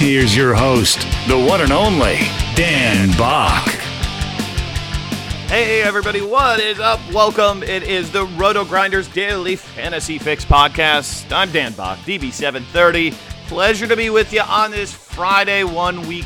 Here's your host, the one and only Dan Back. Hey, everybody, what is up? Welcome. It is the Roto Grinders Daily Fantasy Fix Podcast. I'm Dan Back, DB730. Pleasure to be with you on this Friday, one week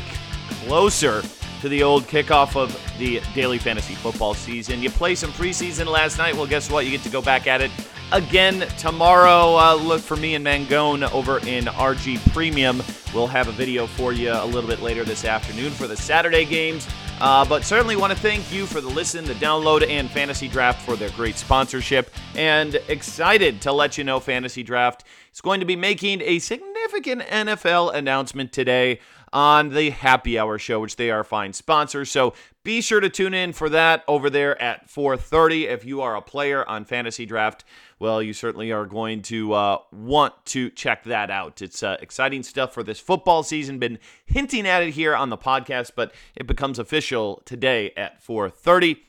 closer to the old kickoff of the daily fantasy football season. You play some preseason last night. Well, guess what? You get to go back at it again tomorrow. Uh, look for me and Mangone over in RG Premium. We'll have a video for you a little bit later this afternoon for the Saturday games. Uh, but certainly want to thank you for the listen, the download, and Fantasy Draft for their great sponsorship. And excited to let you know Fantasy Draft is going to be making a significant NFL announcement today on the Happy Hour show, which they are fine sponsors. So be sure to tune in for that over there at 4:30. If you are a player on Fantasy Draft, well, you certainly are going to uh, want to check that out. It's uh, exciting stuff for this football season. Been hinting at it here on the podcast, but it becomes official today at 4:30.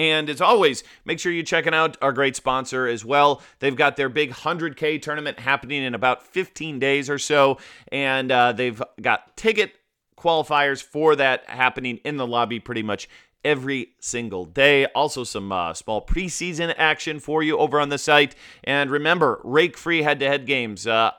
And as always, make sure you're checking out our great sponsor as well. They've got their big 100K tournament happening in about 15 days or so. And uh, they've got ticket qualifiers for that happening in the lobby pretty much every single day. Also, some uh, small preseason action for you over on the site. And remember, rake free head to head games. Uh,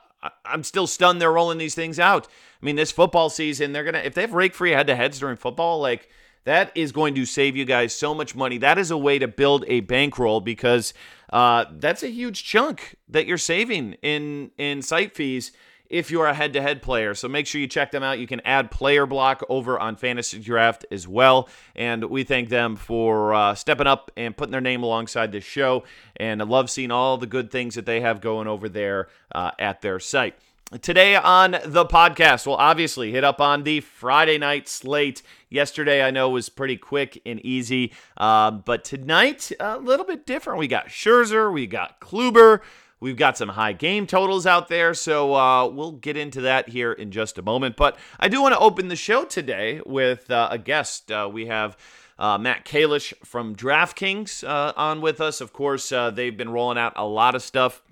I'm still stunned they're rolling these things out. I mean, this football season, they're going to, if they have rake free head to heads during football, like, that is going to save you guys so much money. That is a way to build a bankroll because uh, that's a huge chunk that you're saving in in site fees if you're a head-to-head player. So make sure you check them out. You can add player block over on Fantasy Draft as well. And we thank them for uh, stepping up and putting their name alongside this show. And I love seeing all the good things that they have going over there uh, at their site. Today on the podcast, we'll obviously hit up on the Friday night slate. Yesterday, I know, was pretty quick and easy, uh, but tonight, a little bit different. We got Scherzer, we got Kluber, we've got some high game totals out there, so uh, we'll get into that here in just a moment. But I do want to open the show today with uh, a guest. Uh, we have. Uh, Matt Kalish from DraftKings uh, on with us. Of course, uh, they've been rolling out a lot of stuff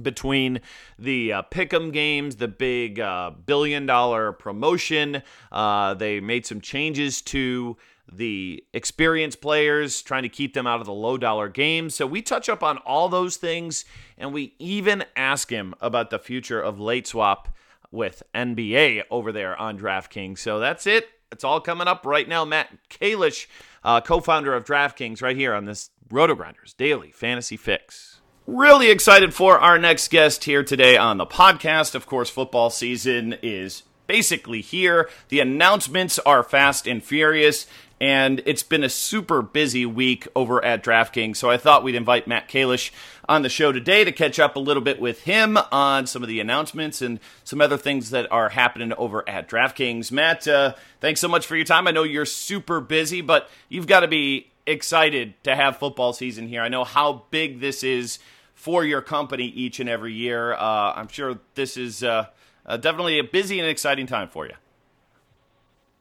between the uh, Pick'em games, the big uh, billion dollar promotion. Uh, they made some changes to the experienced players, trying to keep them out of the low dollar games. So we touch up on all those things, and we even ask him about the future of late swap with NBA over there on DraftKings. So that's it. It's all coming up right now. Matt Kalish, uh, co founder of DraftKings, right here on this Roto Grinders Daily Fantasy Fix. Really excited for our next guest here today on the podcast. Of course, football season is basically here. The announcements are fast and furious, and it's been a super busy week over at DraftKings. So I thought we'd invite Matt Kalish on the show today to catch up a little bit with him on some of the announcements and some other things that are happening over at DraftKings. Matt, uh, thanks so much for your time. I know you're super busy, but you've got to be excited to have football season here. I know how big this is for your company each and every year. Uh, I'm sure this is uh, uh, definitely a busy and exciting time for you.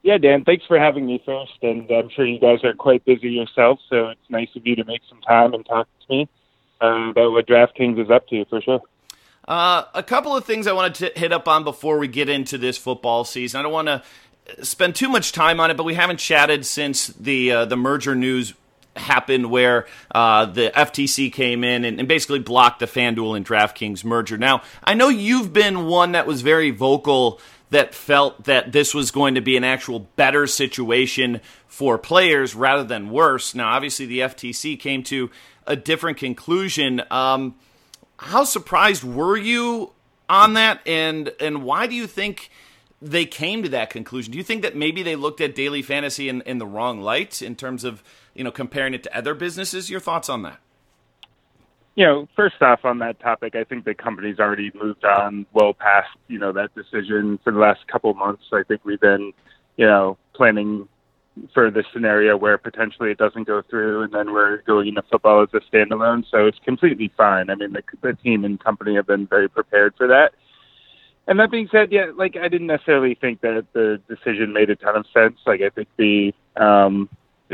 Yeah, Dan, thanks for having me first. And I'm sure you guys are quite busy yourself, so it's nice of you to make some time and talk to me uh, about what DraftKings is up to for sure. Uh, a couple of things I wanted to hit up on before we get into this football season. I don't want to spend too much time on it, but we haven't chatted since the uh, the merger news happened where uh, the FTC came in and, and, basically blocked the FanDuel and DraftKings merger. Now, I know you've been one that was very vocal that felt that this was going to be an actual better situation for players rather than worse. Now, obviously, the FTC came to a different conclusion. Um, how surprised were you on that, and and why do you think they came to that conclusion? Do you think that maybe they looked at daily fantasy in, in the wrong light in terms of you know comparing it to other businesses? Your thoughts on that? you know, first off on that topic, I think the company's already moved on well past, you know, that decision for the last couple months. I think we've been, you know, planning for the scenario where potentially it doesn't go through and then we're going into football as a standalone. So it's completely fine. I mean, the, the team and company have been very prepared for that. And that being said, yeah, like I didn't necessarily think that the decision made a ton of sense. Like I think the um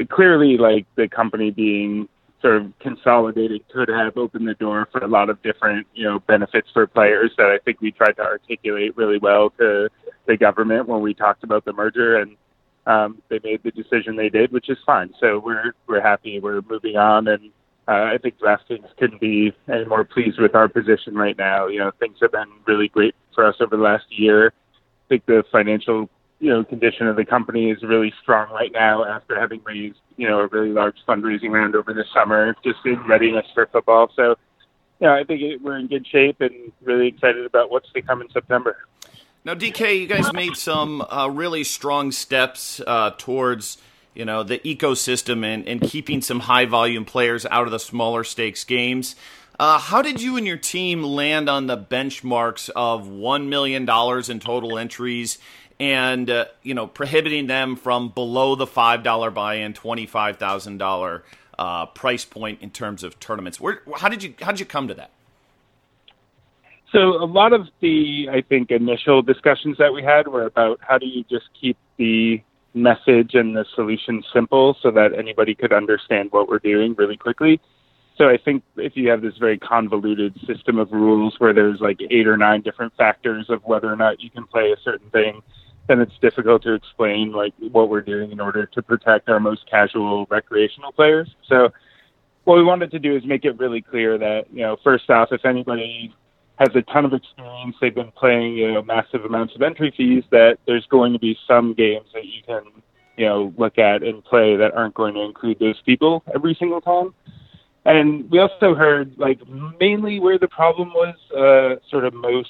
clearly like the company being sort of consolidated could have opened the door for a lot of different, you know, benefits for players that I think we tried to articulate really well to the government when we talked about the merger and um, they made the decision they did, which is fine. So we're we're happy. We're moving on, and uh, I think DraftKings couldn't be any more pleased with our position right now. You know, things have been really great for us over the last year. I think the financial you know condition of the company is really strong right now after having raised you know a really large fundraising round over the summer, just in readiness for football. So, yeah, I think it, we're in good shape and really excited about what's to come in September. Now, DK, you guys made some uh, really strong steps uh, towards you know the ecosystem and, and keeping some high volume players out of the smaller stakes games. Uh, how did you and your team land on the benchmarks of $1 million in total entries and uh, you know prohibiting them from below the five dollar buy-in, twenty five thousand uh, dollar price point in terms of tournaments. Where how did you how did you come to that? So a lot of the I think initial discussions that we had were about how do you just keep the message and the solution simple so that anybody could understand what we're doing really quickly. So I think if you have this very convoluted system of rules where there's like eight or nine different factors of whether or not you can play a certain thing, then it's difficult to explain like what we're doing in order to protect our most casual recreational players. So what we wanted to do is make it really clear that, you know, first off, if anybody has a ton of experience, they've been playing, you know, massive amounts of entry fees, that there's going to be some games that you can, you know, look at and play that aren't going to include those people every single time. And we also heard like mainly where the problem was uh, sort of most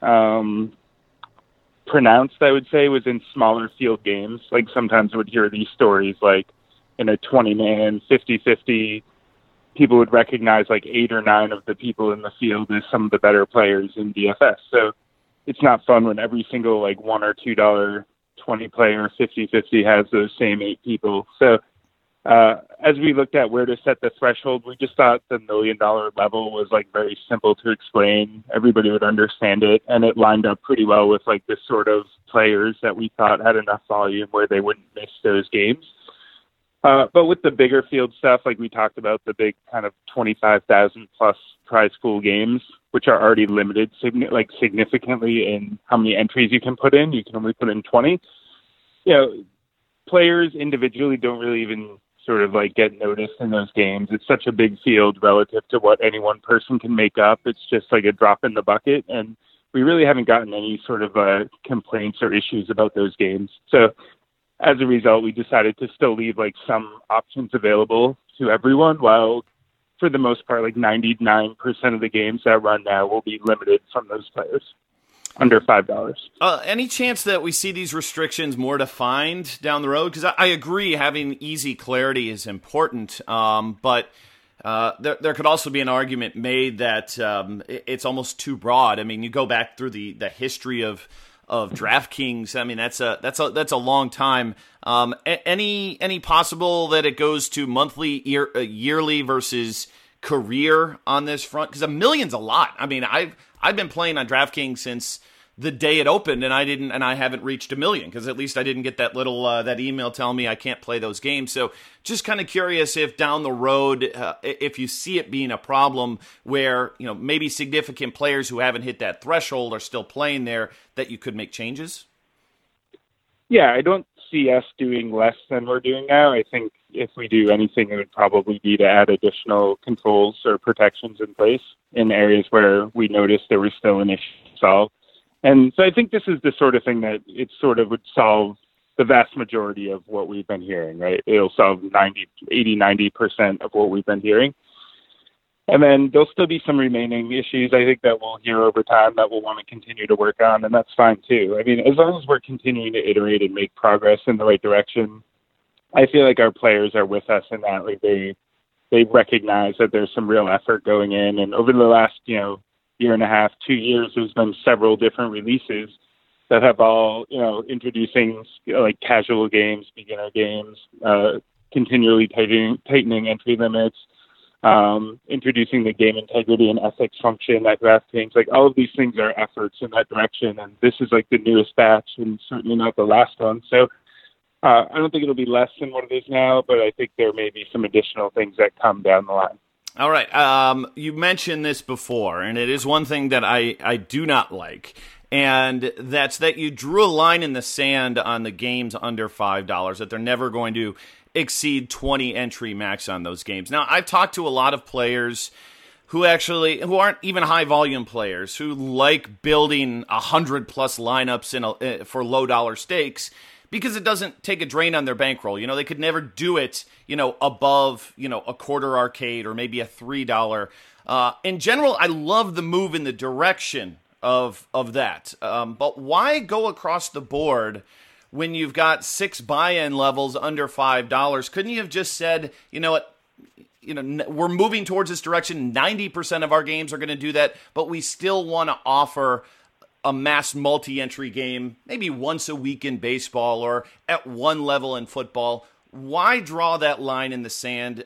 um, pronounced, I would say, was in smaller field games. Like sometimes would hear these stories like in a 20 man, 50 50, people would recognize like eight or nine of the people in the field as some of the better players in DFS. So it's not fun when every single like one or two dollar 20 player 50 50 has those same eight people. So uh, as we looked at where to set the threshold, we just thought the million dollar level was like very simple to explain. Everybody would understand it, and it lined up pretty well with like the sort of players that we thought had enough volume where they wouldn't miss those games. Uh, but with the bigger field stuff, like we talked about, the big kind of 25,000 plus prize pool games, which are already limited, like significantly in how many entries you can put in. You can only put in 20. You know, players individually don't really even sort of like get noticed in those games. It's such a big field relative to what any one person can make up. It's just like a drop in the bucket. And we really haven't gotten any sort of uh, complaints or issues about those games. So as a result, we decided to still leave like some options available to everyone while for the most part, like 99% of the games that run now will be limited from those players under five dollars. Uh, any chance that we see these restrictions more defined down the road? Because I, I, agree, having easy clarity is important, um, but. Uh, there, there could also be an argument made that um, it, it's almost too broad. I mean, you go back through the, the history of of DraftKings. I mean, that's a that's a that's a long time. Um, any any possible that it goes to monthly, year, uh, yearly versus career on this front? Because a million's a lot. I mean, I've I've been playing on DraftKings since the day it opened, and I didn't, and I haven't reached a million because at least I didn't get that little uh, that email telling me I can't play those games. So just kind of curious if down the road, uh, if you see it being a problem where you know maybe significant players who haven't hit that threshold are still playing there, that you could make changes. Yeah, I don't see us doing less than we're doing now. I think if we do anything, it would probably be to add additional controls or protections in place in areas where we noticed there was still an issue to solve. And so I think this is the sort of thing that it sort of would solve the vast majority of what we've been hearing, right? It'll solve 90, 80, 90% of what we've been hearing. And then there'll still be some remaining issues I think that we'll hear over time that we'll want to continue to work on, and that's fine too. I mean, as long as we're continuing to iterate and make progress in the right direction, I feel like our players are with us in that. Like they they recognize that there's some real effort going in, and over the last you know year and a half, two years, there's been several different releases that have all you know introducing like casual games, beginner games, uh, continually tightening tightening entry limits um, introducing the game integrity and ethics function at DraftKings. Like all of these things are efforts in that direction, and this is like the newest batch, and certainly not the last one. So uh, I don't think it'll be less than what it is now, but I think there may be some additional things that come down the line. All right. Um, you mentioned this before, and it is one thing that I, I do not like. And that's that you drew a line in the sand on the games under $5, that they're never going to exceed 20 entry max on those games. Now, I've talked to a lot of players who actually who aren't even high volume players who like building a hundred plus lineups in a, eh, for low dollar stakes because it doesn't take a drain on their bankroll. You know, they could never do it, you know, above, you know, a quarter arcade or maybe a three dollar. Uh, in general, I love the move in the direction of of that. Um, but why go across the board when you've got six buy-in levels under five dollars. Couldn't you have just said, you know what? You know, we're moving towards this direction. Ninety percent of our games are going to do that, but we still want to offer a mass multi-entry game, maybe once a week in baseball or at one level in football. Why draw that line in the sand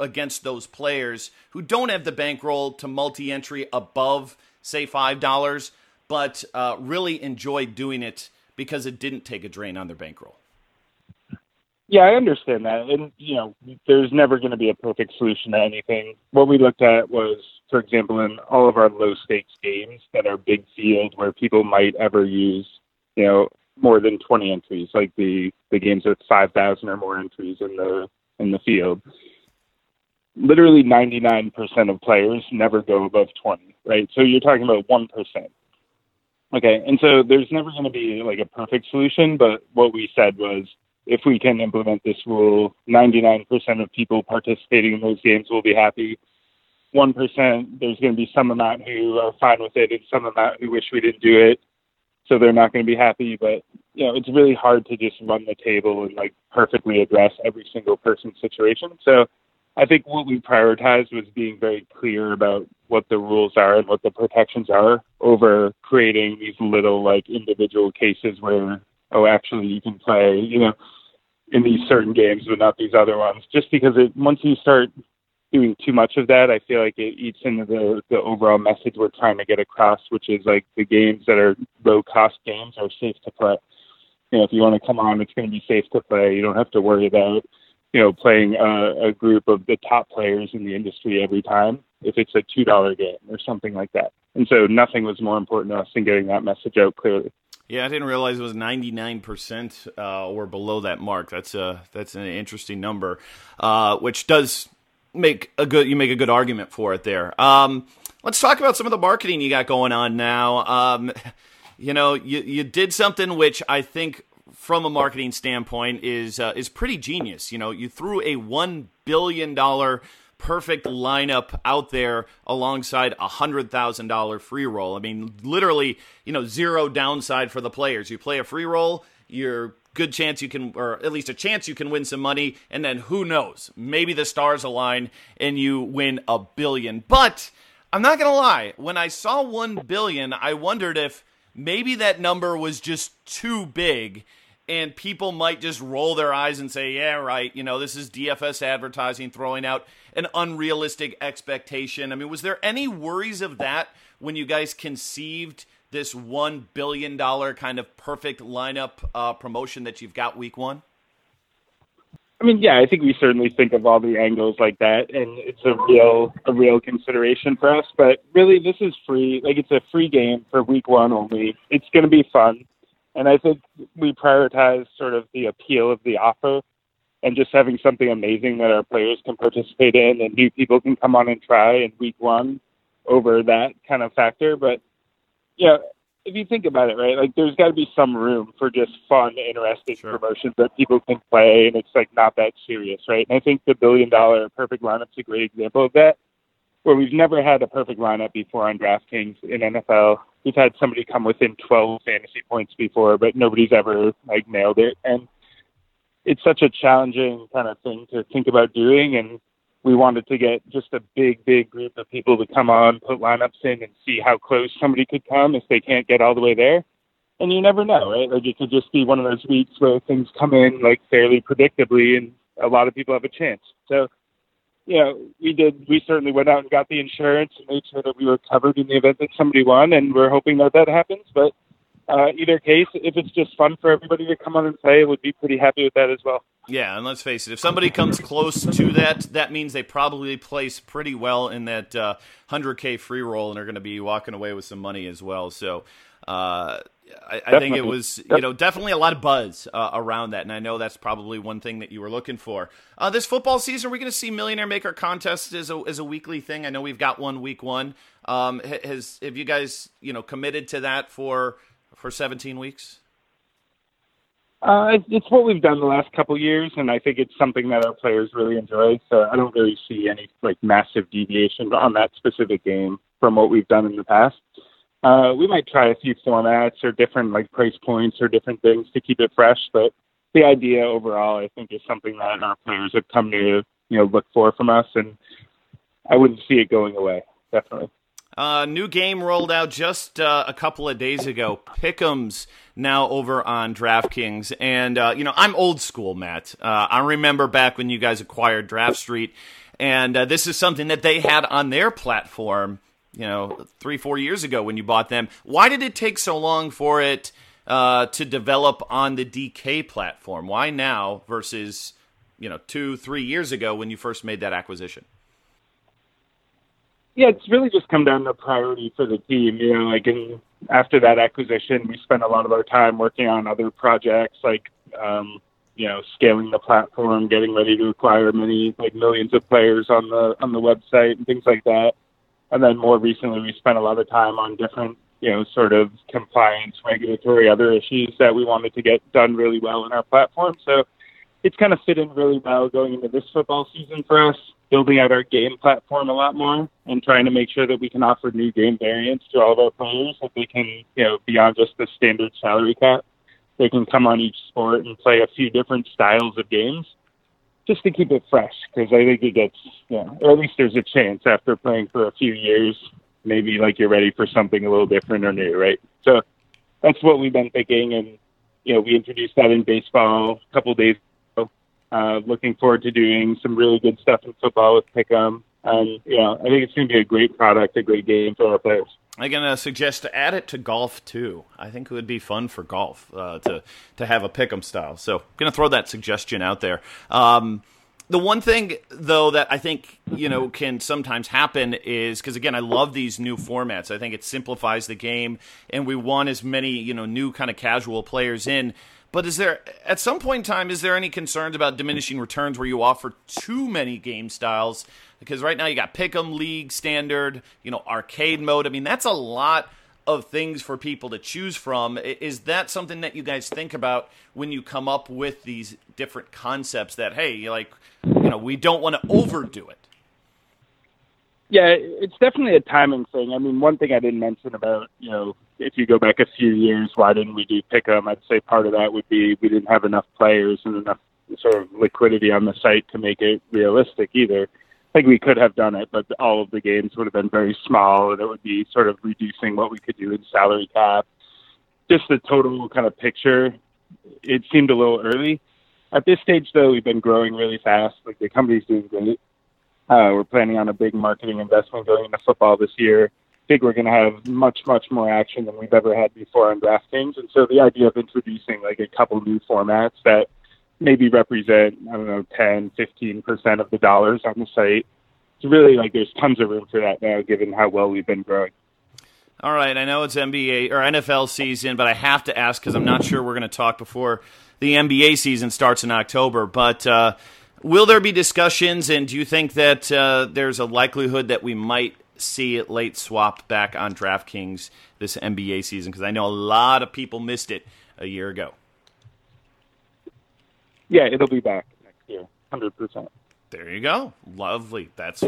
against those players who don't have the bankroll to multi-entry above, say, five dollars, but uh, really enjoy doing it? because it didn't take a drain on their bankroll. Yeah, I understand that. And, you know, there's never going to be a perfect solution to anything. What we looked at was, for example, in all of our low stakes games that are big field where people might ever use, you know, more than 20 entries, like the, the games with 5,000 or more entries in the, in the field. Literally 99% of players never go above 20, right? So you're talking about 1%. Okay, and so there's never going to be like a perfect solution, but what we said was if we can implement this rule, 99% of people participating in those games will be happy. 1%, there's going to be some amount who are fine with it and some amount who wish we didn't do it. So they're not going to be happy, but you know, it's really hard to just run the table and like perfectly address every single person's situation. So I think what we prioritized was being very clear about what the rules are and what the protections are over creating these little like individual cases where oh actually you can play you know in these certain games but not these other ones just because it once you start doing too much of that I feel like it eats into the the overall message we're trying to get across which is like the games that are low cost games are safe to play you know if you want to come on it's going to be safe to play you don't have to worry about you know, playing a, a group of the top players in the industry every time if it's a two dollar game or something like that. And so nothing was more important to us than getting that message out clearly. Yeah, I didn't realize it was ninety nine percent uh, or below that mark. That's a that's an interesting number, uh, which does make a good you make a good argument for it there. Um, let's talk about some of the marketing you got going on now. Um, you know, you you did something which I think from a marketing standpoint is uh, is pretty genius. You know, you threw a one billion dollar perfect lineup out there alongside a hundred thousand dollar free roll. I mean, literally, you know, zero downside for the players. You play a free roll, you're good chance you can, or at least a chance you can win some money, and then who knows? Maybe the stars align and you win a billion. But I'm not gonna lie, when I saw one billion, I wondered if maybe that number was just too big and people might just roll their eyes and say, yeah, right, you know, this is DFS advertising throwing out an unrealistic expectation. I mean, was there any worries of that when you guys conceived this $1 billion kind of perfect lineup uh, promotion that you've got week one? I mean, yeah, I think we certainly think of all the angles like that, and it's a real a real consideration for us. But really, this is free. Like, it's a free game for week one only. It's going to be fun. And I think we prioritize sort of the appeal of the offer and just having something amazing that our players can participate in and new people can come on and try in week one over that kind of factor. But yeah, if you think about it, right, like there's got to be some room for just fun, interesting Sure. promotions that people can play, and it's like not that serious, right? And I think the billion dollar perfect lineup's a great example of that, where we've never had a perfect lineup before on DraftKings in NFL. We've had somebody come within 12 fantasy points before, but nobody's ever like nailed it, and it's such a challenging kind of thing to think about doing, and we wanted to get just a big, big group of people to come on, put lineups in, and see how close somebody could come if they can't get all the way there. And you never know, right? Like it could just be one of those weeks where things come in like fairly predictably, and a lot of people have a chance. So, you know, we did. We certainly went out and got the insurance and made sure that we were covered in the event that somebody won, and we're hoping that that happens. But uh, either case, if it's just fun for everybody to come on and play, would be pretty happy with that as well. Yeah, and let's face it, if somebody comes close to that, that means they probably place pretty well in that uh, 100K free roll and are going to be walking away with some money as well. So uh, I, I think it was, you know, definitely a lot of buzz uh, around that, and I know that's probably one thing that you were looking for. Uh, this football season, we're we going to see Millionaire Maker contest as a, as a weekly thing? I know we've got one week one. Um, has have you guys, you know, committed to that for for 17 weeks? Uh, it's what we've done the last couple years, and I think it's something that our players really enjoy. So I don't really see any like massive deviation on that specific game from what we've done in the past. Uh, we might try a few formats or different like price points or different things to keep it fresh, but the idea overall, I think, is something that our players have come to you know look for from us, and I wouldn't see it going away. Definitely. Uh, new game rolled out just uh, a couple of days ago. Pick'em's now over on DraftKings, and uh, you know I'm old school, Matt. Uh, I remember back when you guys acquired Draft Street, and uh, this is something that they had on their platform. You know, three four years ago when you bought them. Why did it take so long for it uh, to develop on the DK platform? Why now versus you know two three years ago when you first made that acquisition? Yeah, it's really just come down to priority for the team. You know, like in after that acquisition, we spent a lot of our time working on other projects, like um, you know, scaling the platform, getting ready to acquire many like millions of players on the on the website and things like that. And then more recently, we spent a lot of time on different, you know, sort of compliance, regulatory, other issues that we wanted to get done really well in our platform. So it's kind of fit in really well going into this football season for us, building out our game platform a lot more and trying to make sure that we can offer new game variants to all of our players that they can, you know, beyond just the standard salary cap. They can come on each sport and play a few different styles of games just to keep it fresh because I think it gets, you know, or at least there's a chance after playing for a few years, maybe like you're ready for something a little different or new, right? So that's what we've been thinking. And, you know, we introduced that in baseball a couple days. Uh, looking forward to doing some really good stuff in football with Pick'em. And, you know, I think it's going to be a great product, a great game for our players. I'm gonna suggest to add it to golf too. I think it would be fun for golf uh, to to have a pick'em style. So, I'm gonna throw that suggestion out there. Um, the one thing though that I think you know can sometimes happen is because again I love these new formats. I think it simplifies the game, and we want as many you know new kind of casual players in. But is there at some point in time is there any concerns about diminishing returns where you offer too many game styles? Because right now you got Pick'em League standard, you know, arcade mode. I mean, that's a lot of things for people to choose from. Is that something that you guys think about when you come up with these different concepts that hey, like, you know, we don't want to overdo it? Yeah, it's definitely a timing thing. I mean, one thing I didn't mention about, you know, if you go back a few years, why didn't we do Pick'em? I'd say part of that would be we didn't have enough players and enough sort of liquidity on the site to make it realistic either. I think we could have done it, but all of the games would have been very small, and it would be sort of reducing what we could do in salary cap. Just the total kind of picture, it seemed a little early. At this stage, though, we've been growing really fast. Like the company's doing great. Uh, we're planning on a big marketing investment going into football this year. I think we're going to have much, much more action than we've ever had before on DraftKings. And so the idea of introducing like a couple new formats that maybe represent, I don't know, 10, 15% of the dollars on the site, it's really like there's tons of room for that now given how well we've been growing. All right, I know it's NBA or NFL season, but I have to ask because I'm not sure we're going to talk before the NBA season starts in October. But uh, will there be discussions, and do you think that uh, there's a likelihood that we might see it late swap back on DraftKings this NBA season? Because I know a lot of people missed it a year ago. Yeah, it'll be back next year, hundred percent. There you go. Lovely. That's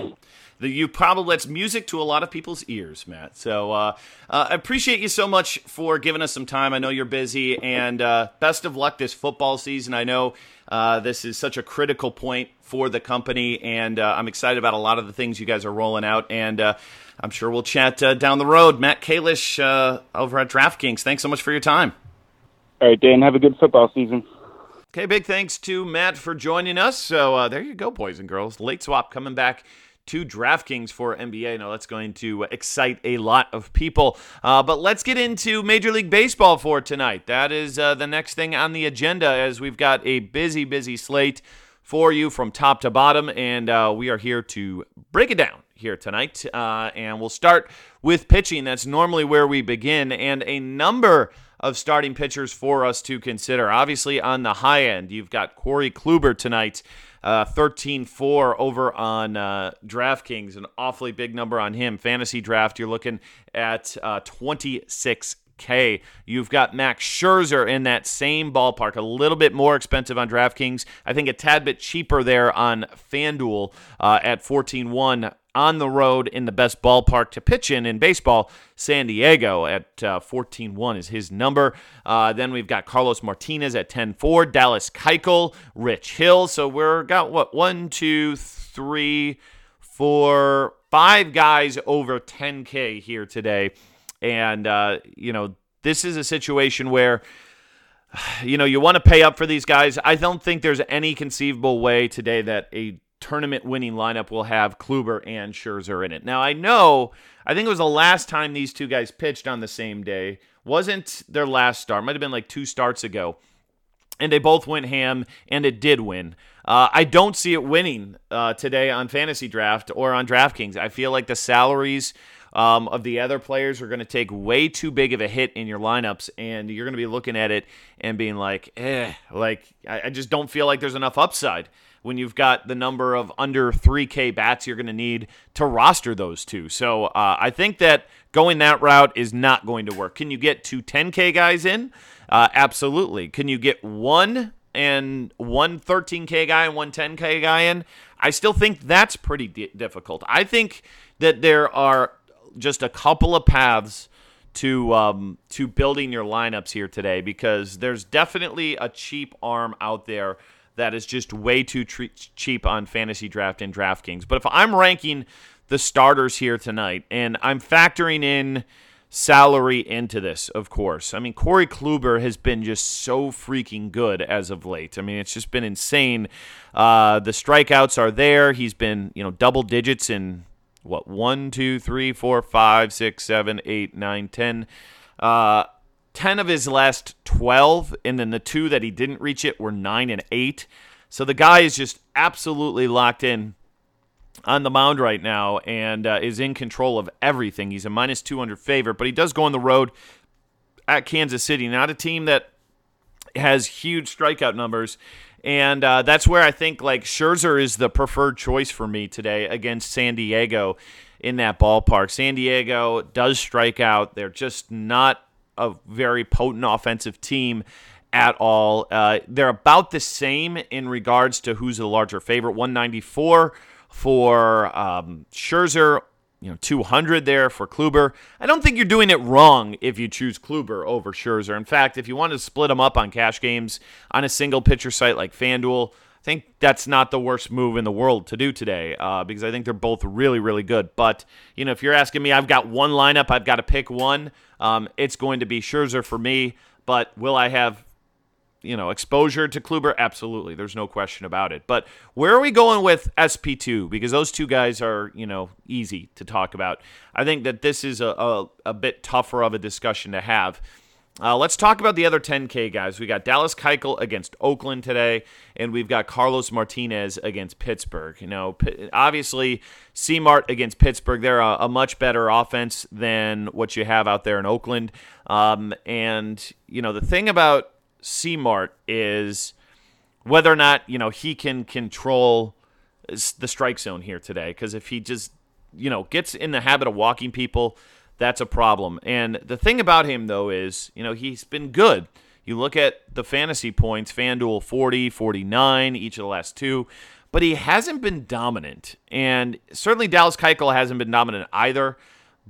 the you probably that's music to a lot of people's ears, Matt. So uh, uh, I appreciate you so much for giving us some time. I know you're busy, and uh, best of luck this football season. I know uh, this is such a critical point for the company, and uh, I'm excited about a lot of the things you guys are rolling out. And uh, I'm sure we'll chat down the road. Matt Kalish over at DraftKings. Thanks so much for your time. All right, Dan. Have a good football season. Okay, big thanks to Matt for joining us. So uh, there you go, boys and girls. Late swap coming back to DraftKings for NBA. Now that's going to excite a lot of people. Uh, but let's get into Major League Baseball for tonight. That is uh, the next thing on the agenda as we've got a busy, busy slate for you from top to bottom, and uh, we are here to break it down here tonight. Uh, and we'll start with pitching. That's normally where we begin, and a number of starting pitchers for us to consider. Obviously, on the high end, you've got Corey Kluber tonight, uh, 13 4 over on uh, DraftKings, an awfully big number on him. Fantasy draft, you're looking at uh, 26 K. You've got Max Scherzer in that same ballpark, a little bit more expensive on DraftKings. I think a tad bit cheaper there on FanDuel uh, at 14 1 on the road in the best ballpark to pitch in in baseball, San Diego at uh, 14 1 is his number. Uh, then we've got Carlos Martinez at 10 4, Dallas Keuchel, Rich Hill. So we're got what? One, two, three, four, five guys over 10K here today. And, uh, you know, this is a situation where you know, you want to pay up for these guys. I don't think there's any conceivable way today that a tournament winning lineup will have Kluber and Scherzer in it. Now, I know, I think it was the last time these two guys pitched on the same day. Wasn't their last start, might have been like two starts ago. And they both went ham, and it did win. Uh, I don't see it winning uh, today on Fantasy Draft or on DraftKings. I feel like the salaries um, of the other players are going to take way too big of a hit in your lineups, and you're going to be looking at it and being like, eh, like I, I just don't feel like there's enough upside when you've got the number of under 3K bats you're going to need to roster those two. So uh, I think that going that route is not going to work. Can you get two 10K guys in? Uh, absolutely. Can you get one and one 13K guy and one 10K guy in? I still think that's pretty di- difficult. I think that there are just a couple of paths to um, to building your lineups here today because there's definitely a cheap arm out there that is just way too tre- cheap on fantasy draft and DraftKings. But if I'm ranking the starters here tonight and I'm factoring in salary into this, of course. I mean, Corey Kluber has been just so freaking good as of late. I mean, it's just been insane. Uh, the strikeouts are there. He's been, you know, double digits in what one, two, three, four, five, six, seven, eight, nine, ten. Uh, 10 of his last 12, and then the two that he didn't reach it were 9 and 8. So the guy is just absolutely locked in on the mound right now and uh, is in control of everything. He's a minus 200 favorite, but he does go on the road at Kansas City, not a team that has huge strikeout numbers. And uh, that's where I think like Scherzer is the preferred choice for me today against San Diego in that ballpark. San Diego does strike out. They're just not a very potent offensive team at all. Uh, they're about the same in regards to who's the larger favorite. 194 for um, Scherzer, you know, 200 there for Kluber. I don't think you're doing it wrong if you choose Kluber over Scherzer. In fact, if you want to split them up on cash games on a single pitcher site like FanDuel, I think that's not the worst move in the world to do today uh, because I think they're both really, really good. But, you know, if you're asking me, I've got one lineup, I've got to pick one. Um, it's going to be Scherzer for me. But will I have, you know, exposure to Kluber? Absolutely. There's no question about it. But where are we going with SP2? Because those two guys are, you know, easy to talk about. I think that this is a, a, a bit tougher of a discussion to have. Uh, let's talk about the other 10K guys. We got Dallas Keuchel against Oakland today, and we've got Carlos Martinez against Pittsburgh. You know, obviously, C-Mart against Pittsburgh, they're a, a, much better offense than what you have out there in Oakland. Um, and, you know, the thing about C-Mart is whether or not, you know, he can control the strike zone here today. Because if he just you know, gets in the habit of walking people, that's a problem. And the thing about him though is, you know, he's been good. You look at the fantasy points, FanDuel 40, 49, each of the last two, but he hasn't been dominant. And certainly Dallas Keuchel hasn't been dominant either.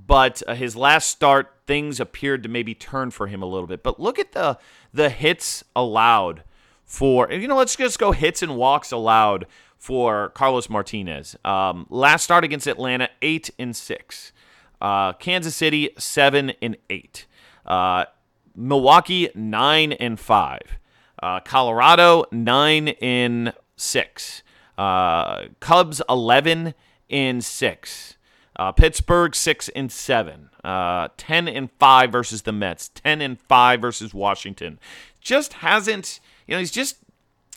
But uh, his last start, things appeared to maybe turn for him a little bit. But look at the the hits allowed for you know. Let's just go hits and walks allowed for Carlos Martinez. Um, last start against Atlanta, eight and six. Uh, Kansas City, seven and eight. Uh, Milwaukee, nine and five. Uh, Colorado, nine and six. Uh, Cubs, eleven and six. Uh, Pittsburgh six and seven, uh, ten and five versus the Mets, ten and five versus Washington. Just hasn't, you know, he's just,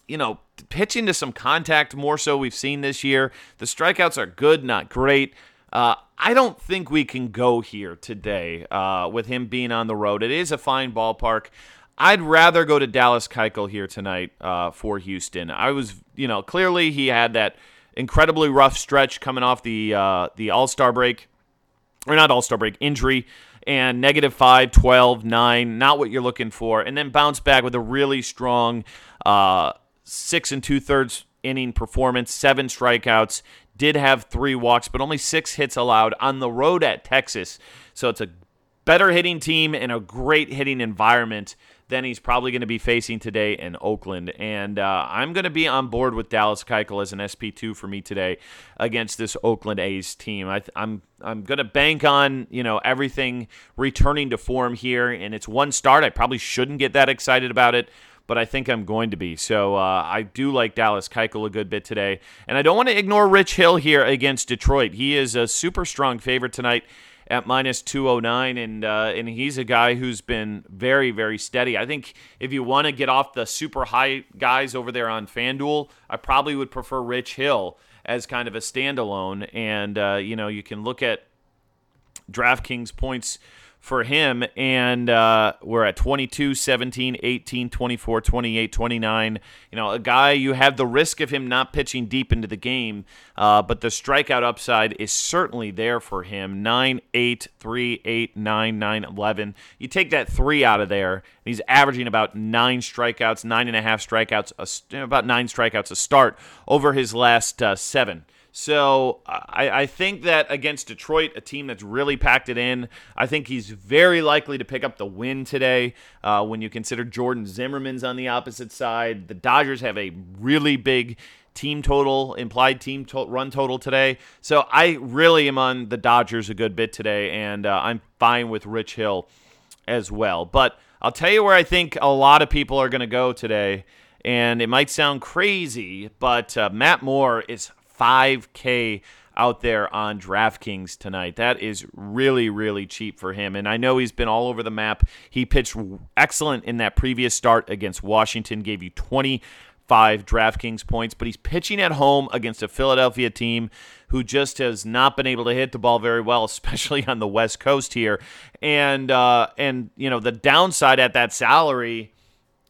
you know, pitching to some contact more so we've seen this year. The strikeouts are good, not great. Uh, I don't think we can go here today uh, with him being on the road. It is a fine ballpark. I'd rather go to Dallas Keuchel here tonight uh, for Houston. I was, you know, clearly he had that incredibly rough stretch coming off the uh, the All Star break, or not All Star break injury, and negative 5, 12, 9, not what you're looking for, and then bounce back with a really strong uh, six and two thirds inning performance, seven strikeouts. Did have three walks, but only six hits allowed on the road at Texas. So it's a better hitting team and a great hitting environment than he's probably going to be facing today in Oakland. And uh, I'm going to be on board with Dallas Keuchel as an SP2 for me today against this Oakland A's team. I, am I'm, I'm going to bank on you know everything returning to form here, and it's one start. I probably shouldn't get that excited about it. But I think I'm going to be. So uh, I do like Dallas Keuchel a good bit today. And I don't want to ignore Rich Hill here against Detroit. He is a super strong favorite tonight at minus 209 and uh, and he's a guy who's been very very steady. I think if you want to get off the super high guys over there on FanDuel, I probably would prefer Rich Hill as kind of a standalone and uh, you know, you can look at DraftKings points for him. And uh, we're at 22, 17, 18, 24, 28, 29. You know, a guy you have the risk of him not pitching deep into the game, uh, but the strikeout upside is certainly there for him. 9, 8, 3, 8, 9, 9, 11. You take that three out of there, he's averaging about nine strikeouts, nine and a half strikeouts, a, about nine strikeouts a start over his last uh, seven. So I, I, think that against Detroit, a team that's really packed it in, I think he's very likely to pick up the win today. Uh, when you consider Jordan Zimmermann's on the opposite side, the Dodgers have a really big team total, implied team to- run total today. So I really am on the Dodgers a good bit today, and uh, I'm fine with Rich Hill as well. But I'll tell you where I think a lot of people are going to go today. And it might sound crazy, but uh, Matt Moore is 5K out there on DraftKings tonight. That is really, really cheap for him. And I know he's been all over the map. He pitched excellent in that previous start against Washington, gave you 25 DraftKings points, but he's pitching at home against a Philadelphia team who just has not been able to hit the ball very well, especially on the West Coast here. And uh, and you know the downside at that salary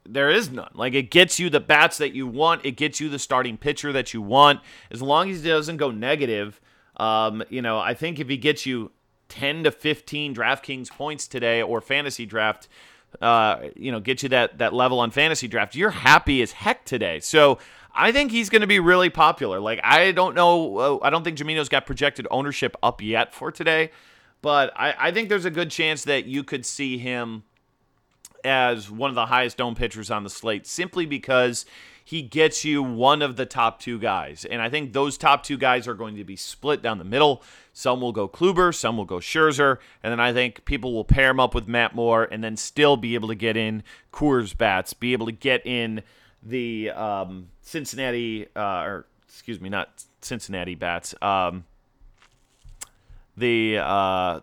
there is none. Like it gets you the bats that you want. It gets you the starting pitcher that you want. As long as he doesn't go negative, um, you know, I think if he gets you 10 to 15 DraftKings points today or fantasy draft, uh, you know, get you that that level on fantasy draft, you're happy as heck today. So I think he's going to be really popular. Like I don't know, uh, I don't think Giolito's got projected ownership up yet for today, but I, I think there's a good chance that you could see him as one of the highest owned pitchers on the slate simply because he gets you one of the top two guys. And I think those top two guys are going to be split down the middle. Some will go Kluber, some will go Scherzer, and then I think people will pair him up with Matt Moore and then still be able to get in Coors bats, be able to get in the um, Cincinnati, uh, or excuse me, not Cincinnati bats, um, the uh,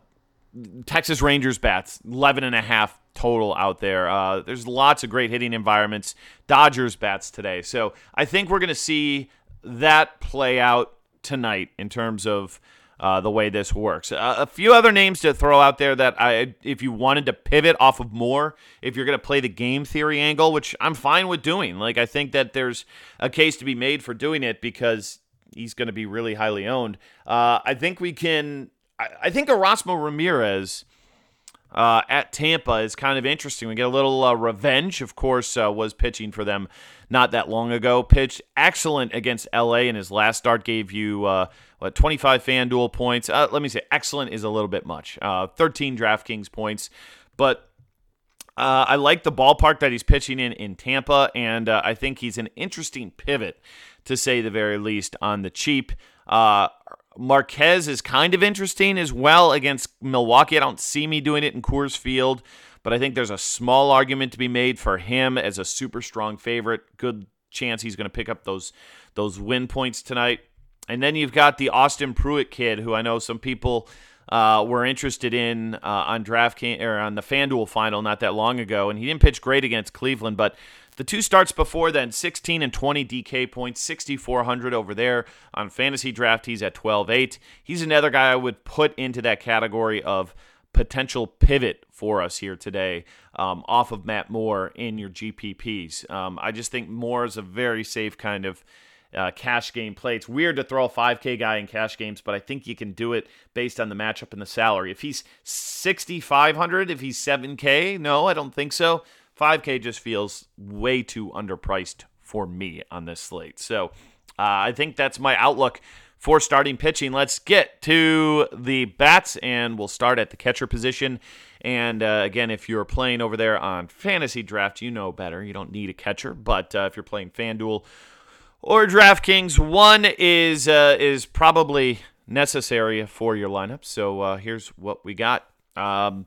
Texas Rangers bats, 11 and a half total out there. Uh, there's lots of great hitting environments. Dodgers bats today. So I think we're going to see that play out tonight in terms of uh, the way this works. Uh, a few other names to throw out there that I, if you wanted to pivot off of Moore, if you're going to play the game theory angle, which I'm fine with doing. Like I think that there's a case to be made for doing it because he's going to be really highly owned. Uh, I think we can. I, think Erasmo Ramirez uh, at Tampa is kind of interesting. We get a little uh, revenge, of course, uh, was pitching for them not that long ago. Pitched excellent against LA in his last start, gave you uh, what 25 FanDuel points. Uh, let me say, excellent is a little bit much. Uh, 13 DraftKings points, but. I like the ballpark that he's pitching in in Tampa, and I think he's an interesting pivot, to say the very least, on the cheap. Marquez is kind of interesting as well against Milwaukee. I don't see me doing it in Coors Field, but I think there's a small argument to be made for him as a super strong favorite. Good chance he's going to pick up those those win points tonight. And then you've got the Austin Pruitt kid, who I know some people uh, were interested in uh, on DraftKings or on the FanDuel final not that long ago, and he didn't pitch great against Cleveland, but the two starts before then, 16 and 20 DK points, 6,400 over there on fantasy draft. He's at 12.8. He's another guy I would put into that category of potential pivot for us here today um, off of Matt Moore in your GPPs. Um, I just think Moore is a very safe kind of uh, cash game play. It's weird to throw a 5K guy in cash games, but I think you can do it based on the matchup and the salary. If he's 6,500, if he's 7K, no, I don't think so. 5K just feels way too underpriced for me on this slate. So uh, I think that's my outlook for starting pitching. Let's get to the bats, and we'll start at the catcher position. And uh, again, if you're playing over there on fantasy draft, you know better. You don't need a catcher, but uh, if you're playing FanDuel or DraftKings, one is uh, is probably necessary for your lineup. So uh, here's what we got. Um,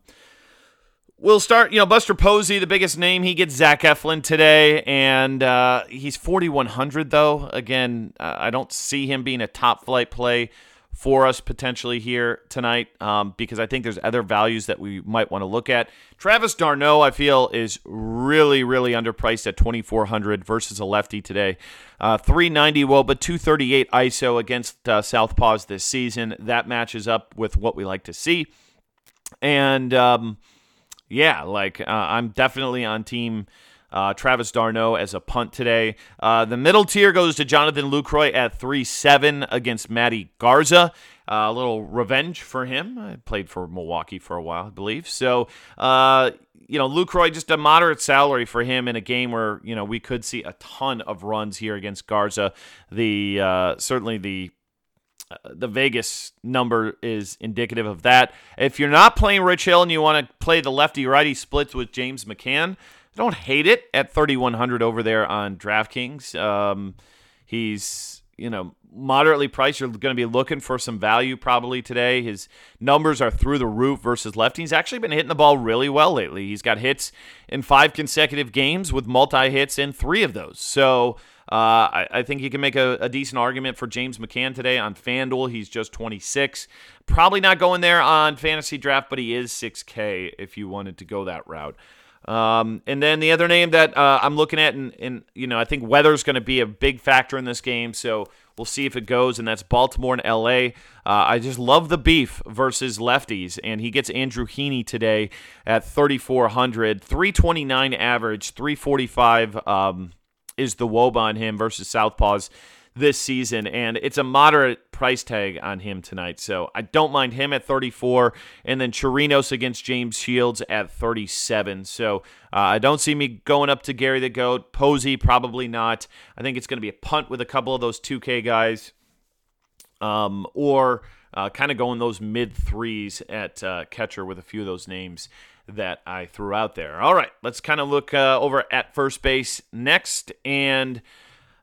We'll start, you know, Buster Posey, the biggest name. He gets Zach Eflin today, and uh, he's 4,100, though. Again, uh, I don't see him being a top flight play for us potentially here tonight um, because I think there's other values that we might want to look at. Travis d'Arnaud, I feel, is really, really underpriced at 2,400 versus a lefty today. Uh, 390 well, but 238 ISO against uh, Southpaws this season. That matches up with what we like to see. And. Um, yeah, like uh, I'm definitely on team uh, Travis d'Arnaud as a punt today. Uh, the middle tier goes to Jonathan Lucroy at 3 7 against Matty Garza. Uh, a little revenge for him. I played for Milwaukee for a while, I believe. So, uh, you know, Lucroy, just a moderate salary for him in a game where, you know, we could see a ton of runs here against Garza. The uh, Certainly the the Vegas number is indicative of that. If you're not playing Rich Hill and you want to play the lefty righty splits with James McCann, I don't hate it at 3,100 over there on DraftKings. Um, he's, you know, moderately priced. You're going to be looking for some value probably today. His numbers are through the roof versus lefty. He's actually been hitting the ball really well lately. He's got hits in five consecutive games with multi hits in three of those. So, uh, I, I, think you can make a, a, decent argument for James McCann today on FanDuel. He's just 26. Probably not going there on fantasy draft, but he is 6K if you wanted to go that route. Um, and then the other name that uh, I'm looking at, and, and you know, I think weather's going to be a big factor in this game, so we'll see if it goes. And that's Baltimore and LA. Uh, I just love the beef versus lefties, and he gets Andrew Heaney today at 3,400, 329 average, 345. Um, is the woba on him versus Southpaws this season, and it's a moderate price tag on him tonight. So I don't mind him at 34, and then Chirinos against James Shields at 37. So uh, I don't see me going up to Gary the Goat. Posey, probably not. I think it's going to be a punt with a couple of those 2K guys, um, or uh, kind of going those mid threes at uh, catcher with a few of those names that I threw out there. All right, let's kind of look uh, over at first base next, and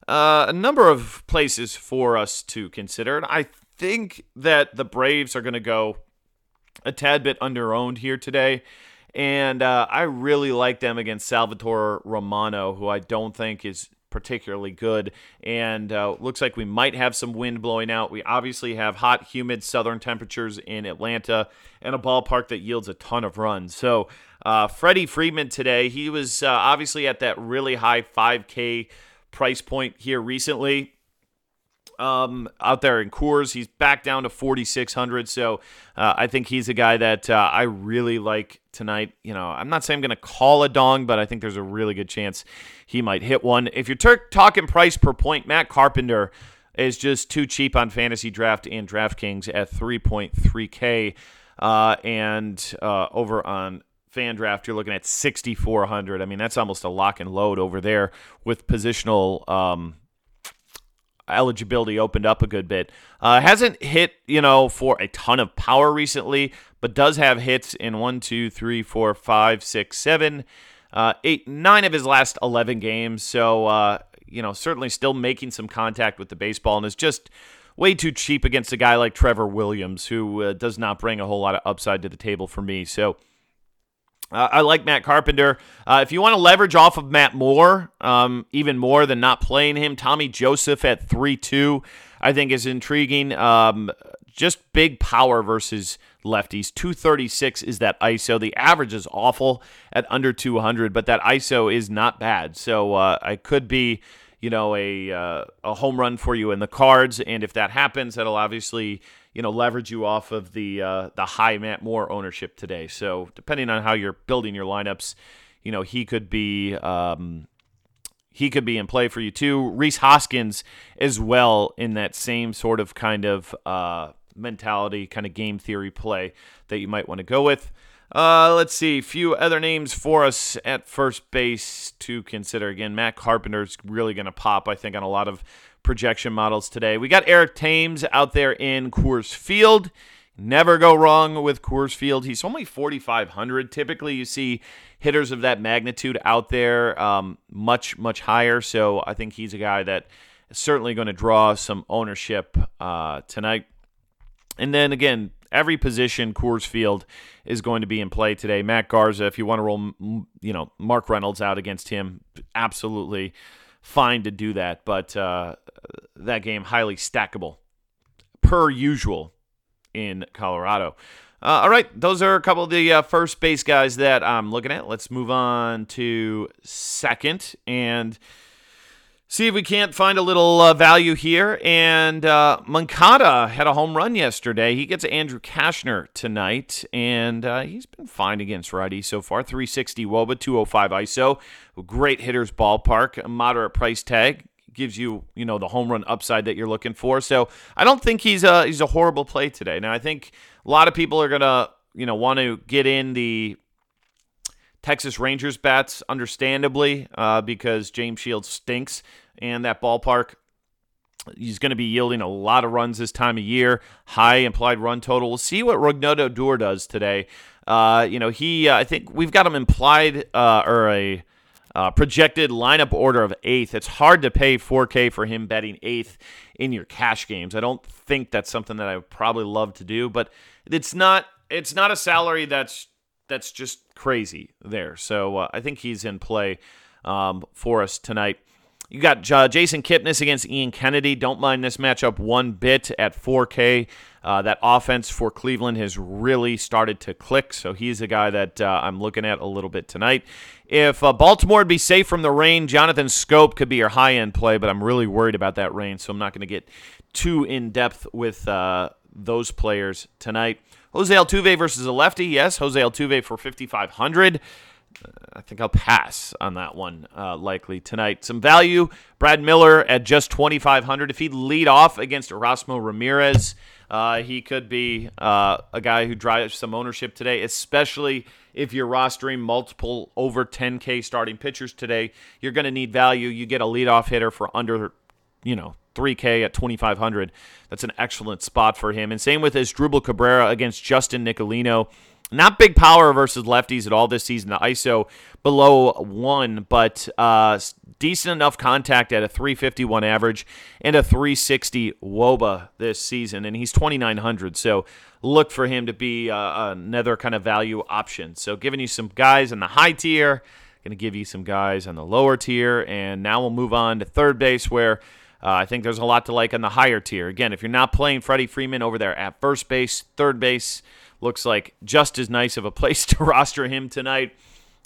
uh, a number of places for us to consider. And I think that the Braves are going to go a tad bit underowned here today. And uh, I really like them against Salvatore Romano, who I don't think is particularly good. And uh, looks like we might have some wind blowing out. We obviously have hot, humid southern temperatures in Atlanta and a ballpark that yields a ton of runs. So, uh, Freddie Freeman today, he was uh, obviously at that really high 5K price point here recently um, out there in Coors. He's back down to 4,600. So uh, I think he's a guy that uh, I really like tonight. You know, I'm not saying I'm going to call a dong, but I think there's a really good chance he might hit one. If you're talking price per point, Matt Carpenter is just too cheap on fantasy draft and DraftKings at 3.3K. Uh, and uh, over on FanDraft, you're looking at 6,400. I mean, that's almost a lock and load over there with positional um, eligibility opened up a good bit. Uh, hasn't hit, you know, for a ton of power recently, but does have hits in one, two, three, four, five, six, seven, uh, eight, nine of his last 11 games. So, uh, you know, certainly still making some contact with the baseball and is just way too cheap against a guy like Trevor Williams, who uh, does not bring a whole lot of upside to the table for me. So, uh, I like Matt Carpenter. Uh, if you want to leverage off of Matt Moore, um, even more than not playing him, Tommy Joseph at 3 2, I think is intriguing. Um, just big power versus lefties. 236 is that ISO. The average is awful at under 200, but that ISO is not bad. So uh, I could be, you know, a, uh, a home run for you in the cards. And if that happens, that'll obviously you know leverage you off of the uh, the high Matt Moore ownership today. So depending on how you're building your lineups, you know he could be um, he could be in play for you too. Rhys Hoskins as well in that same sort of kind of uh, mentality, kind of game theory play that you might want to go with. Uh, let's see, a few other names for us at first base to consider. Again, Matt Carpenter's really going to pop, I think, on a lot of projection models today. We got Eric Thames out there in Coors Field. Never go wrong with Coors Field. He's only 4,500. Typically, you see hitters of that magnitude out there um, much, much higher. So I think he's a guy that is certainly going to draw some ownership uh, tonight. And then again, every position Coors Field is going to be in play today. Matt Garza, if you want to roll, you know, Mark Reynolds out against him, absolutely fine to do that. But uh, that game highly stackable, per usual in Colorado. Uh, all right, those are a couple of the uh, first base guys that I'm looking at. Let's move on to second and see if we can't find a little uh, value here. And uh, Moncada had a home run yesterday. He gets Andrew Cashner tonight, and uh, he's been fine against righty so far. 360 Woba, 205 ISO. Great hitter's ballpark, a moderate price tag gives you you know the home run upside that you're looking for. So I don't think he's a he's a horrible play today. Now I think a lot of people are gonna you know want to get in the Texas Rangers bats, understandably, uh, because James Shields stinks and that ballpark. He's going to be yielding a lot of runs this time of year, high implied run total. We'll see what Rougned Odor does today. Uh, you know, he, uh, I think we've got him implied uh, or a uh, projected lineup order of eighth. It's hard to pay 4K for him betting eighth in your cash games. I don't think that's something that I would probably love to do, but it's not. It's not a salary that's that's just crazy there. So uh, I think he's in play um, for us tonight. You got uh, Jason Kipnis against Ian Kennedy. Don't mind this matchup one bit at 4K. Uh, that offense for Cleveland has really started to click, so he's a guy that uh, I'm looking at a little bit tonight. If uh, Baltimore would be safe from the rain, Jonathan Schoop could be your high end play, but I'm really worried about that rain, so I'm not going to get too in depth with uh, those players tonight. Jose Altuve versus a lefty. Yes, Jose Altuve for 5,500. I think I'll pass on that one uh, likely tonight. Some value. Brad Miller at just 2,500. If he'd lead off against Erasmo Ramirez, uh, he could be uh, a guy who drives some ownership today, especially if you're rostering multiple over 10K starting pitchers today. You're going to need value. You get a leadoff hitter for under, you know, 3K at 2,500. That's an excellent spot for him. And same with Asdrubal Cabrera against Justin Nicolino. Not big power versus lefties at all this season. The ISO below one, but uh, decent enough contact at a 351 average and a 360 WOBA this season. And he's 2,900. So look for him to be uh, another kind of value option. So giving you some guys in the high tier, going to give you some guys on the lower tier. And now we'll move on to third base where. Uh, I think there's a lot to like on the higher tier. Again, if you're not playing Freddie Freeman over there at first base, third base, looks like just as nice of a place to roster him tonight.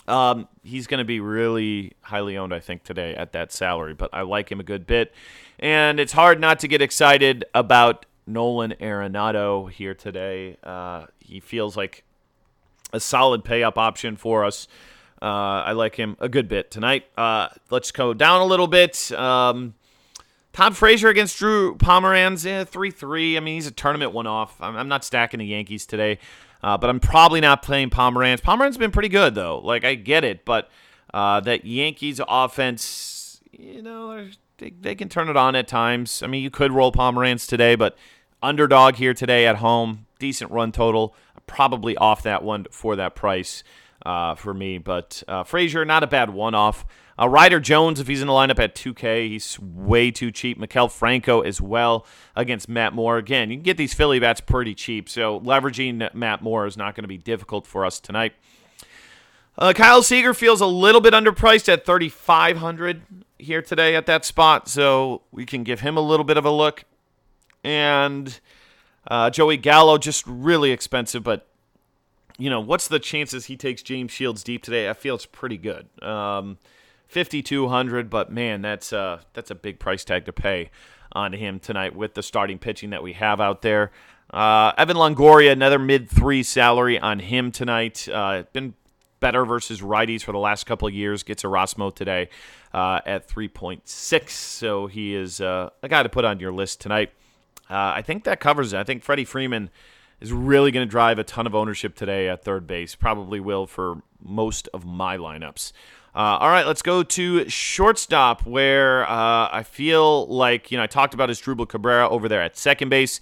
Um, he's going to be really highly owned, I think, today at that salary, but I like him a good bit. And it's hard not to get excited about Nolan Arenado here today. Uh, he feels like a solid pay up option for us. Uh, I like him a good bit tonight. Uh, let's go down a little bit. Um, Todd Frazier against Drew Pomeranz, eh, 3 3. I mean, he's a tournament one off. I'm, I'm, not stacking the Yankees today, uh, but I'm probably not playing Pomeranz. Pomeranz's been pretty good, though. Like, I get it, but uh, that Yankees offense, you know, they, they can turn it on at times. I mean, you could roll Pomeranz today, but underdog here today at home, decent run total. Probably off that one for that price uh, for me. But uh, Frazier, not a bad one off. Uh, Ryder Jones, if he's in the lineup at 2K, he's way too cheap. Maikel Franco as well against Matt Moore. Again, you can get these Philly bats pretty cheap, so leveraging Matt Moore is not going to be difficult for us tonight. Uh, Kyle Seager feels a little bit underpriced at 3,500 here today at that spot, so we can give him a little bit of a look. And uh, Joey Gallo, just really expensive, but you know, what's the chances he takes James Shields deep today? I feel it's pretty good. Um, 5200 but man, that's uh that's a big price tag to pay on him tonight with the starting pitching that we have out there. Uh, Evan Longoria, another mid three salary on him tonight. Uh, been better versus righties for the last couple of years. Gets Erasmo today uh, at 3.6, so he is uh, a guy to put on your list tonight. Uh, I think that covers it. I think Freddie Freeman is really going to drive a ton of ownership today at third base. Probably will for most of my lineups. Uh, all right, let's go to shortstop, where uh, I feel like you know I talked about Asdrubal Cabrera over there at second base.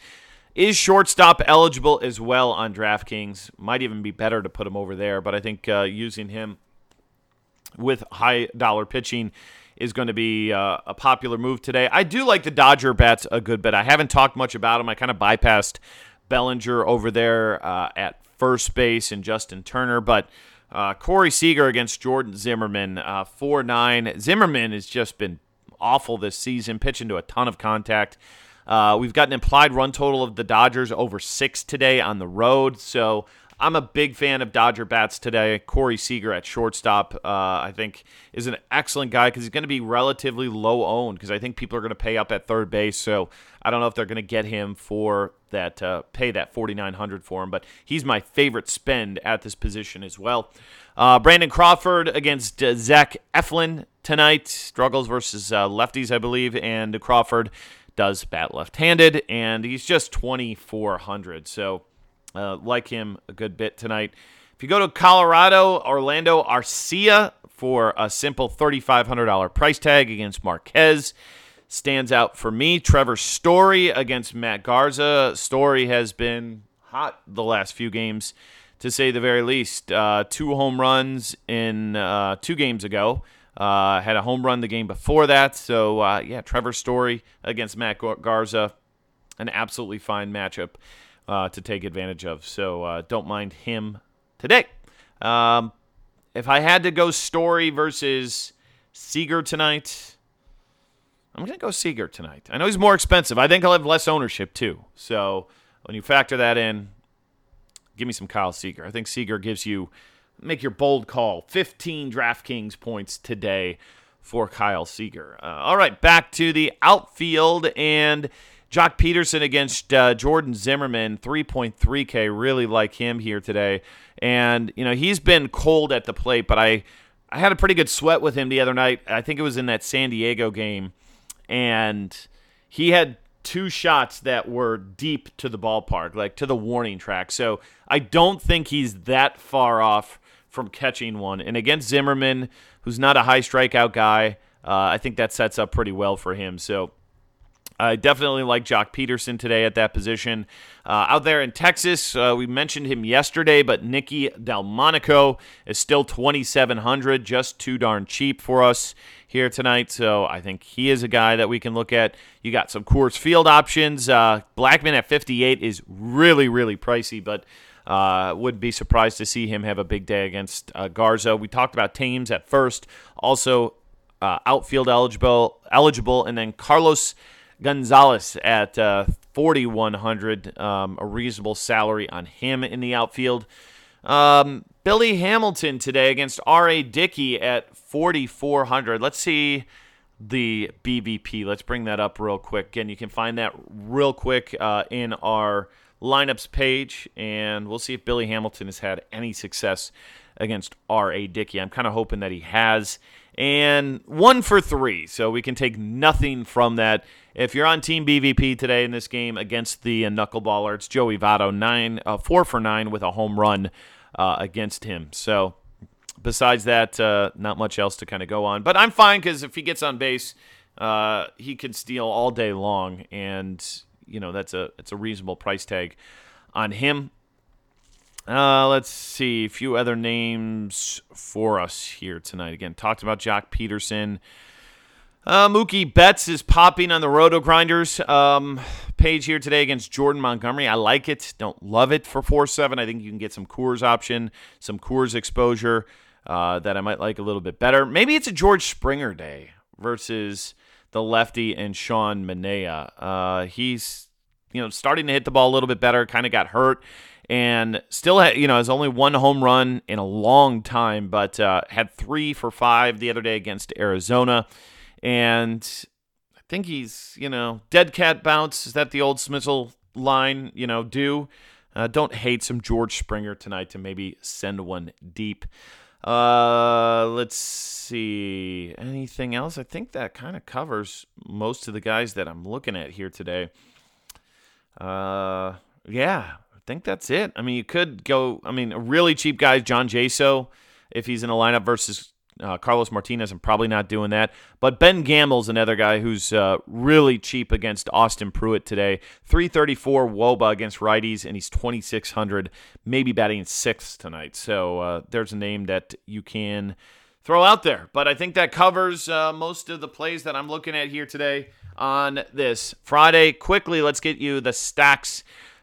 Is shortstop eligible as well on DraftKings? Might even be better to put him over there, but I think uh, using him with high dollar pitching is going to be uh, a popular move today. I do like the Dodger bats a good bit. I haven't talked much about them. I kind of bypassed Bellinger over there uh, at first base and Justin Turner, but uh, Corey Seager against Jordan Zimmermann, uh, 4 9. Zimmermann has just been awful this season, pitching to a ton of contact. Uh, we've got an implied run total of the Dodgers over six today on the road. So I'm a big fan of Dodger bats today. Corey Seager at shortstop, uh, I think, is an excellent guy because he's going to be relatively low owned because I think people are going to pay up at third base. So I don't know if they're going to get him for that, uh, pay that 4900 for him, but he's my favorite spend at this position as well. Uh, Brandon Crawford against uh, Zach Eflin tonight. Struggles versus uh, lefties, I believe, and Crawford does bat left-handed, and he's just 2,400. So, uh, like him a good bit tonight. If you go to Colorado, Orlando Arcia for a simple $3,500 price tag against Marquez stands out for me. Trevor Story against Matt Garza. Story has been hot the last few games, to say the very least. Uh, two home runs in uh, two games ago. Uh, had a home run the game before that. So, uh, yeah, Trevor Story against Matt Garza, an absolutely fine matchup uh, to take advantage of. So, uh, don't mind him today. Um, if I had to go Story versus Seager tonight, I'm going to go Seager tonight. I know he's more expensive. I think I'll have less ownership too. So, when you factor that in, give me some Kyle Seager. I think Seager gives you make your bold call. 15 DraftKings points today for Kyle Seager. Uh, all right, back to the outfield and Joc Pederson against uh, Jordan Zimmermann, 3.3K. Really like him here today. And, you know, he's been cold at the plate, but I, I had a pretty good sweat with him the other night. I think it was in that San Diego game. And he had two shots that were deep to the ballpark, like to the warning track. So I don't think he's that far off from catching one. And against Zimmermann, who's not a high strikeout guy, uh, I think that sets up pretty well for him. So I definitely like Joc Pederson today at that position. Uh, out there in Texas, uh, we mentioned him yesterday, but Nicky Delmonico is still 2,700, just too darn cheap for us here tonight. So I think he is a guy that we can look at. You got some Coors Field options. Uh, Blackmon at 58 is really, really pricey, but uh, would be surprised to see him have a big day against uh, Garza. We talked about Thames at first, also uh, outfield eligible, eligible, and then Carlos Gonzalez at uh, 4100, um, a reasonable salary on him in the outfield. Um, Billy Hamilton today against R.A. Dickey at 4400. Let's see the BVP. Let's bring that up real quick. Again, you can find that real quick uh, in our lineups page, and we'll see if Billy Hamilton has had any success against R.A. Dickey. I'm kind of hoping that he has. And one for three. So we can take nothing from that. If you're on Team BVP today in this game against the knuckleballer, it's Joey Votto, nine, uh, four for nine with a home run uh, against him. So besides that, uh, not much else to kind of go on. But I'm fine because if he gets on base, uh, he can steal all day long, and you know that's a it's a reasonable price tag on him. Uh, let's see a few other names for us here tonight. Again, talked about Joc Pederson. Uh, Mookie Betts is popping on the RotoGrinders um, page here today against Jordan Montgomery. I like it. Don't love it for 4 7. I think you can get some Coors option, some Coors exposure uh, that I might like a little bit better. Maybe it's a George Springer day versus the lefty and Sean Manaea. Uh, he's you know starting to hit the ball a little bit better. Kind of got hurt and still had, you know has only one home run in a long time, but uh, had three for five the other day against Arizona and I think he's you know dead cat bounce. Is that the old Smithsel line? You know, do uh, don't hate some George Springer tonight to maybe send one deep. Uh, let's see. Anything else? I think that kind of covers most of the guys that I'm looking at here today. Uh, yeah, think that's it. I mean, you could go. I mean, a really cheap guy, John Jaso, if he's in a lineup versus uh, Carlos Martinez, I'm probably not doing that. But Ben Gamel's another guy who's uh, really cheap against Austin Pruitt today. 334 Woba against righties, and he's 2,600, maybe batting sixth tonight. So uh, there's a name that you can throw out there. But I think that covers uh, most of the plays that I'm looking at here today on this Friday. Quickly, let's get you the stacks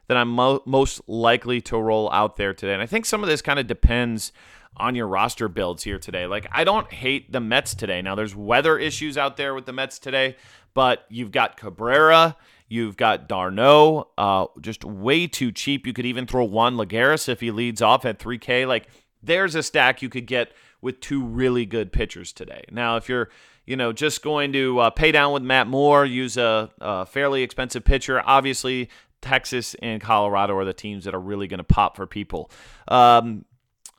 that I'm mo- most likely to roll out there today. And I think some of this kind of depends on your roster builds here today. Like, I don't hate the Mets today. Now, there's weather issues out there with the Mets today, but you've got Cabrera. You've got d'Arnaud, uh, just way too cheap. You could even throw Juan Lagares if he leads off at 3K. Like, there's a stack you could get with two really good pitchers today. Now, if you're, you know, just going to uh, pay down with Matt Moore, use a, a fairly expensive pitcher, obviously Texas and Colorado are the teams that are really going to pop for people. Um,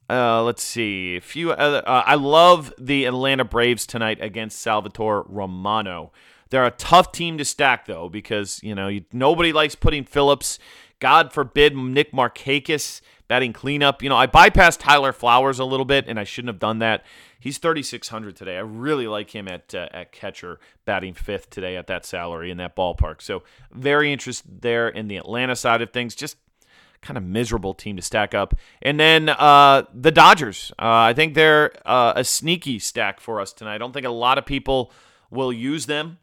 uh, let's see. A few other. Uh, I love the Atlanta Braves tonight against Salvatore Romano. They're a tough team to stack though because you know you, nobody likes putting Phillips. God forbid Nick Markakis batting cleanup. You know I bypassed Tyler Flowers a little bit and I shouldn't have done that. He's 3600 today. I really like him at uh, at catcher batting fifth today at that salary in that ballpark. So very interested there in the Atlanta side of things. Just kind of miserable team to stack up. And then uh, the Dodgers. Uh, I think they're uh, a sneaky stack for us tonight. I don't think a lot of people will use them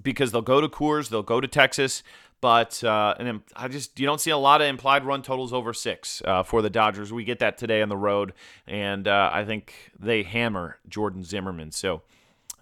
because they'll go to Coors, they'll go to Texas. But uh, and I just you don't see a lot of implied run totals over six uh, for the Dodgers. We get that today on the road, and uh, I think they hammer Jordan Zimmermann. So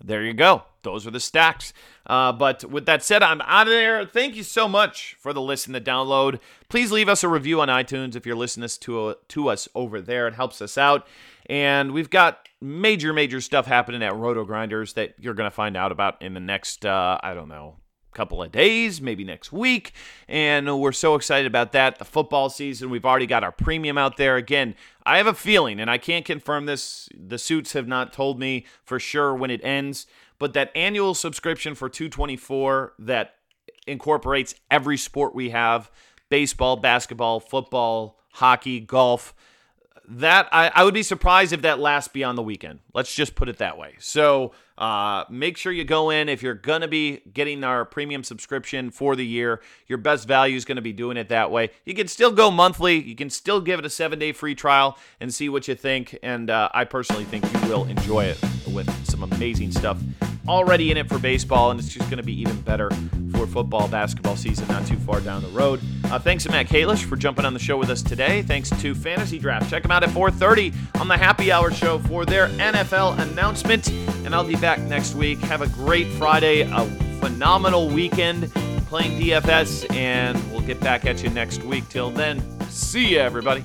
there you go. Those are the stacks. Uh, but with that said, I'm out of there. Thank you so much for the listen, the download. Please leave us a review on iTunes if you're listening to, uh, to us over there. It helps us out. And we've got major, major stuff happening at RotoGrinders that you're going to find out about in the next, uh, I don't know, couple of days, maybe next week. And we're so excited about that. The football season, we've already got our premium out there. Again, I have a feeling, and I can't confirm this, the suits have not told me for sure when it ends, but that annual subscription for 224 that incorporates every sport we have baseball, basketball, football, hockey, golf that I, I would be surprised if that lasts beyond the weekend. Let's just put it that way. So uh, make sure you go in if you're going to be getting our premium subscription for the year. Your best value is going to be doing it that way. You can still go monthly. You can still give it a seven day free trial and see what you think. And uh, I personally think you will enjoy it with some amazing stuff already in it for baseball, and it's just going to be even better for football, basketball season not too far down the road. Uh, thanks to Matt Kalish for jumping on the show with us today. Thanks to Fantasy Draft. Check them out at 4:30 on the Happy Hour show for their NFL announcement, and I'll be back next week. Have a great Friday, a phenomenal weekend playing DFS, and we'll get back at you next week. Till then, see you, everybody.